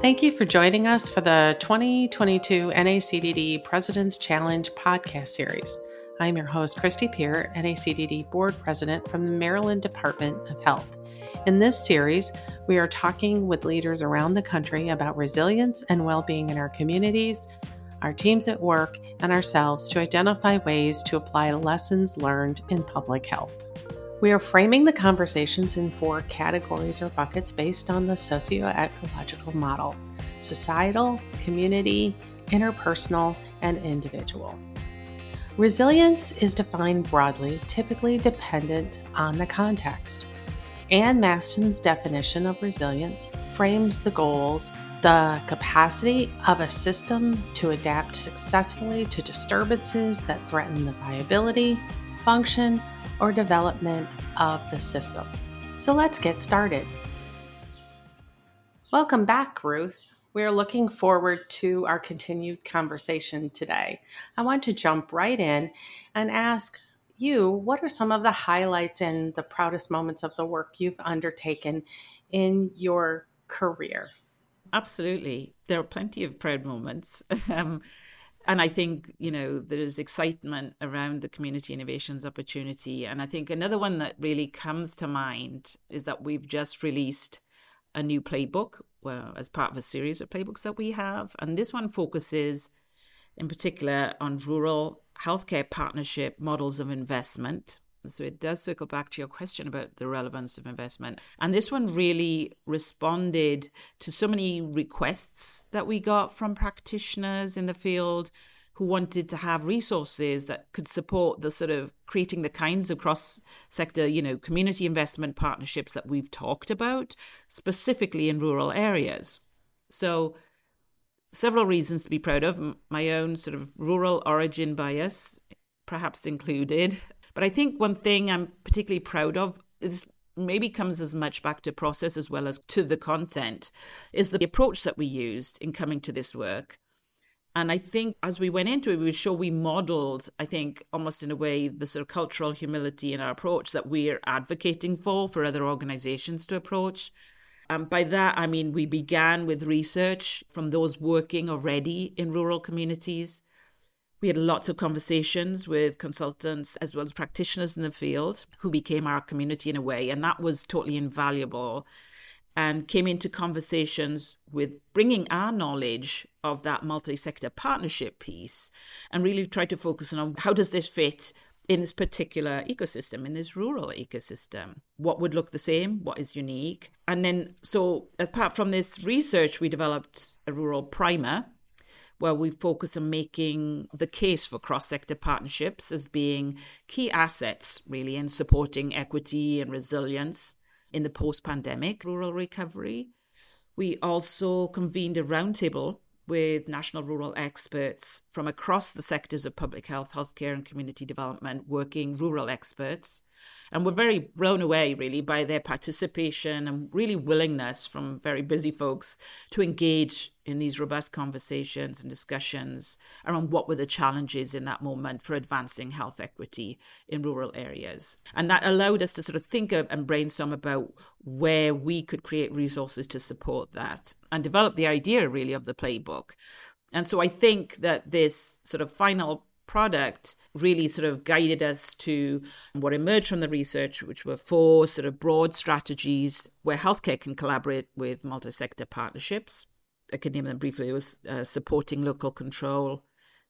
Thank you for joining us for the 2022 NACDD President's Challenge podcast series. I'm your host, Kristi Pier, NACDD Board President from the Maryland Department of Health. In this series, we are talking with leaders around the country about resilience and well being in our communities, our teams at work, and ourselves to identify ways to apply lessons learned in public health. We are framing the conversations in four categories or buckets based on the socio-ecological model societal, community, interpersonal, and individual. Resilience is defined broadly, typically dependent on the context. Ann Masten's definition of resilience frames the goals, the capacity of a system to adapt successfully to disturbances that threaten the viability, function, or development of the system. So let's get started. Welcome back, Ruth. We're looking forward to our continued conversation today. I want to jump right in and ask you what are some of the highlights and the proudest moments of the work you've undertaken in your career? Absolutely. There are plenty of proud moments. um, and I think, you know, there's excitement around the community innovations opportunity. And I think another one that really comes to mind is that we've just released a new playbook well, as part of a series of playbooks that we have. And this one focuses in particular on rural healthcare partnership models of investment. So it does circle back to your question about the relevance of investment. And this one really responded to so many requests that we got from practitioners in the field who wanted to have resources that could support the sort of creating the kinds of cross sector, you know, community investment partnerships that we've talked about, specifically in rural areas. So several reasons to be proud of. My own sort of rural origin bias, perhaps included. But I think one thing I'm particularly proud of is maybe comes as much back to process as well as to the content is the approach that we used in coming to this work. And I think as we went into it, we were sure we modeled, I think, almost in a way, the sort of cultural humility in our approach that we're advocating for for other organizations to approach. And by that, I mean we began with research from those working already in rural communities we had lots of conversations with consultants as well as practitioners in the field who became our community in a way. And that was totally invaluable and came into conversations with bringing our knowledge of that multi-sector partnership piece and really tried to focus on how does this fit in this particular ecosystem, in this rural ecosystem. What would look the same? What is unique? And then, so as part from this research, we developed a rural primer where we focus on making the case for cross sector partnerships as being key assets, really, in supporting equity and resilience in the post pandemic rural recovery. We also convened a roundtable with national rural experts from across the sectors of public health, healthcare, and community development, working rural experts and we're very blown away, really, by their participation and really willingness from very busy folks to engage in these robust conversations and discussions around what were the challenges in that moment for advancing health equity in rural areas. And that allowed us to sort of think of and brainstorm about where we could create resources to support that and develop the idea, really, of the playbook. And so I think that this sort of final product really sort of guided us to what emerged from the research, which were four sort of broad strategies where healthcare can collaborate with multi sector partnerships. I can name them briefly. It was uh, supporting local control,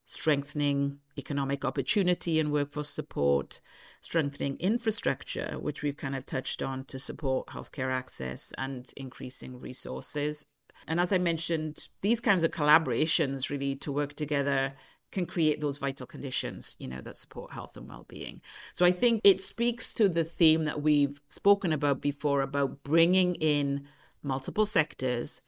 strengthening economic opportunity and workforce support, strengthening infrastructure, which we've kind of touched on to support healthcare access and increasing resources. And as I mentioned, these kinds of collaborations really to work together can create those vital conditions, you know, that support health and well-being. So I think it speaks to the theme that we've spoken about before about bringing in multiple sectors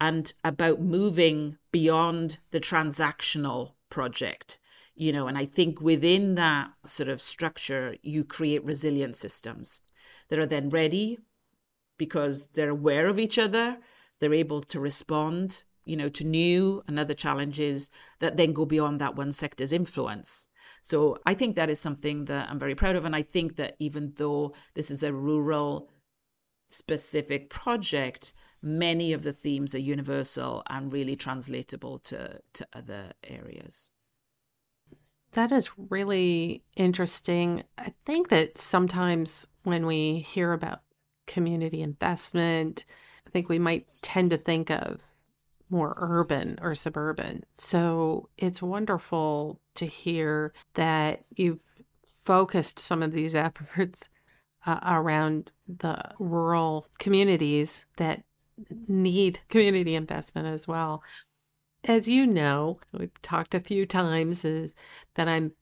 and about moving beyond the transactional project you know and i think within that sort of structure you create resilient systems that are then ready because they're aware of each other they're able to respond you know, to new and other challenges that then go beyond that one sector's influence. So I think that is something that I'm very proud of. And I think that even though this is a rural specific project, many of the themes are universal and really translatable to, to other areas. That is really interesting. I think that sometimes when we hear about community investment, I think we might tend to think of more urban or suburban. So it's wonderful to hear that you've focused some of these efforts uh, around the rural communities that need community investment as well. As you know, we've talked a few times is that I'm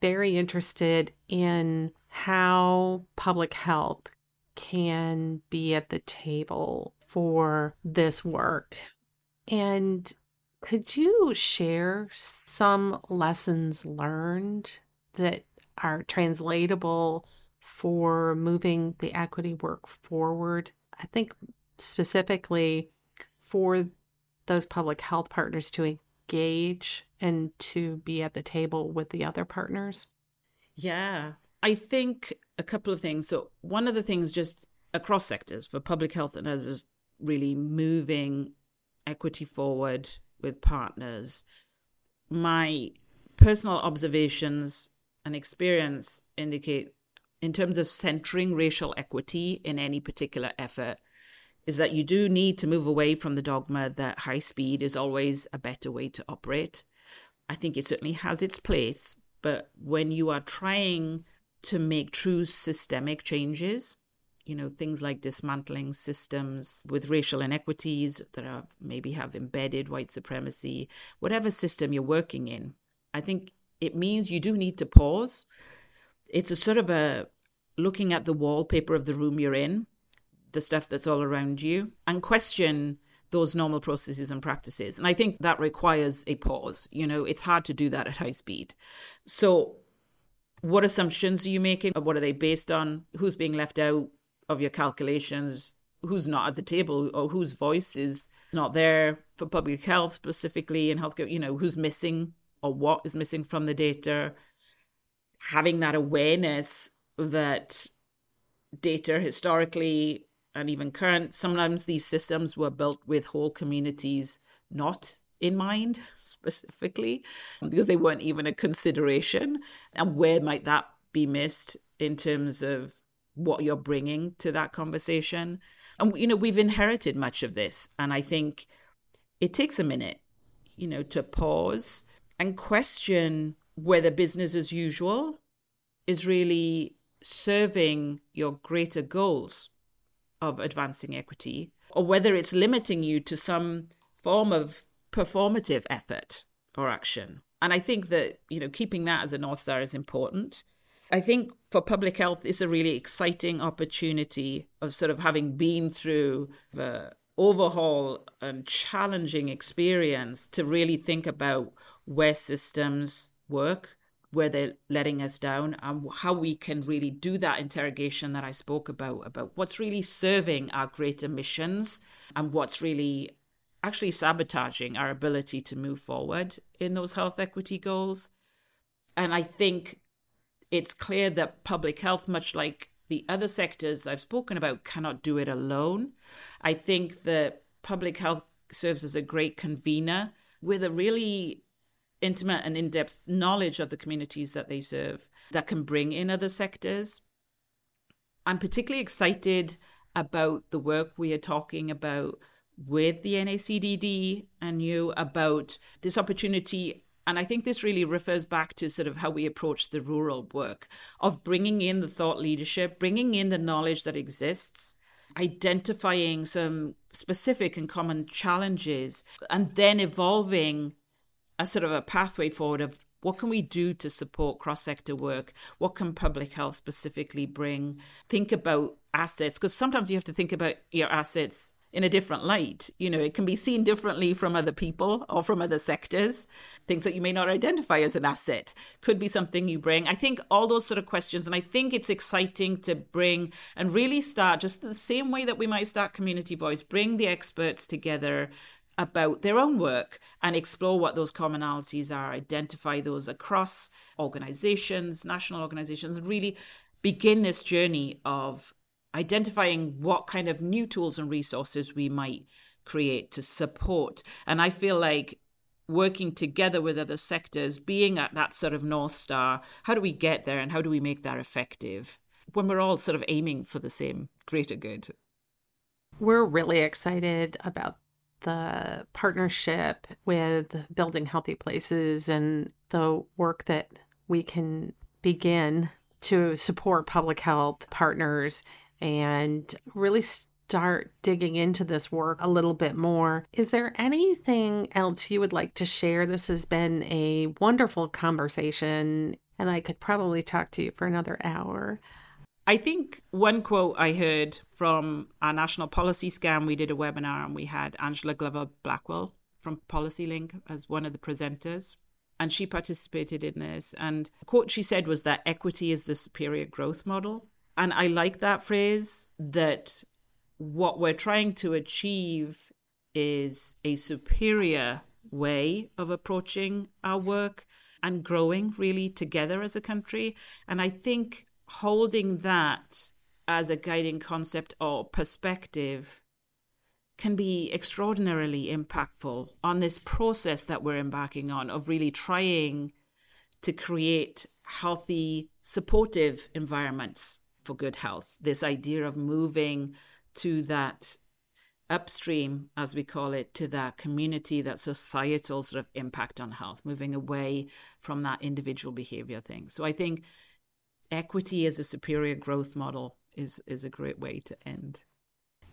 very interested in how public health can be at the table for this work. And could you share some lessons learned that are translatable for moving the equity work forward? I think specifically for those public health partners to engage and to be at the table with the other partners? Yeah, I think a couple of things. So, one of the things just across sectors for public health and others is really moving equity forward with partners. My personal observations and experience indicate, in terms of centering racial equity in any particular effort, is that you do need to move away from the dogma that high speed is always a better way to operate. I think it certainly has its place, but when you are trying to make true systemic changes, you know, things like dismantling systems with racial inequities that are maybe have embedded white supremacy, whatever system you're working in, I think it means you do need to pause. It's a sort of a looking at the wallpaper of the room you're in, the stuff that's all around you, and question those normal processes and practices. And I think that requires a pause. You know, it's hard to do that at high speed. So, what assumptions are you making? What are they based on? Who's being left out? of your calculations who's not at the table or whose voice is not there for public health specifically in healthcare you know who's missing or what is missing from the data having that awareness that data historically and even current sometimes these systems were built with whole communities not in mind specifically because they weren't even a consideration and where might that be missed in terms of what you're bringing to that conversation. And, you know, we've inherited much of this. And I think it takes a minute, you know, to pause and question whether business as usual is really serving your greater goals of advancing equity or whether it's limiting you to some form of performative effort or action. And I think that, you know, keeping that as a North Star is important. I think for public health is a really exciting opportunity of sort of having been through the overhaul and challenging experience to really think about where systems work, where they're letting us down, and how we can really do that interrogation that I spoke about, about what's really serving our greater missions and what's really actually sabotaging our ability to move forward in those health equity goals. And I think it's clear that public health, much like the other sectors I've spoken about, cannot do it alone. I think that public health serves as a great convener with a really intimate and in depth knowledge of the communities that they serve that can bring in other sectors. I'm particularly excited about the work we are talking about with the NACDD and you about this opportunity and I think this really refers back to sort of how we approach the rural work of bringing in the thought leadership, bringing in the knowledge that exists, identifying some specific and common challenges, and then evolving a sort of a pathway forward of what can we do to support cross sector work? What can public health specifically bring? Think about assets, because sometimes you have to think about your assets in a different light. You know, it can be seen differently from other people or from other sectors. Things that you may not identify as an asset could be something you bring. I think all those sort of questions, and I think it's exciting to bring and really start just the same way that we might start Community Voice, bring the experts together about their own work and explore what those commonalities are, identify those across organizations, national organizations, really begin this journey of identifying what kind of new tools and resources we might create to support. And I feel like working together with other sectors, being at that sort of North Star, how do we get there and how do we make that effective when we're all sort of aiming for the same greater good? We're really excited about the partnership with Building Healthy Places and the work that we can begin to support public health partners and really start digging into this work a little bit more. Is there anything else you would like to share? This has been a wonderful conversation, and I could probably talk to you for another hour. I think one quote I heard from our national policy scan, we did a webinar and we had Angela Glover Blackwell from PolicyLink as one of the presenters. And she participated in this. And the quote she said was that equity is the superior growth model. And I like that phrase that what we're trying to achieve is a superior way of approaching our work and growing really together as a country. And I think holding that as a guiding concept or perspective can be extraordinarily impactful on this process that we're embarking on of really trying to create healthy, supportive environments for good health. This idea of moving to that upstream, as we call it, to that community, that societal sort of impact on health, moving away from that individual behavior thing. So I think equity as a superior growth model is is a great way to end.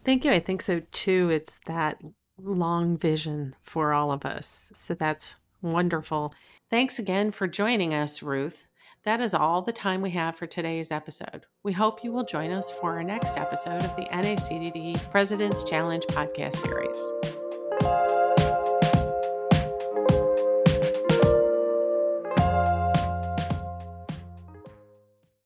Thank you. I think so too. It's that long vision for all of us. So that's wonderful. Thanks again for joining us, Ruth. That is all the time we have for today's episode. We hope you will join us for our next episode of the NACDD President's Challenge podcast series.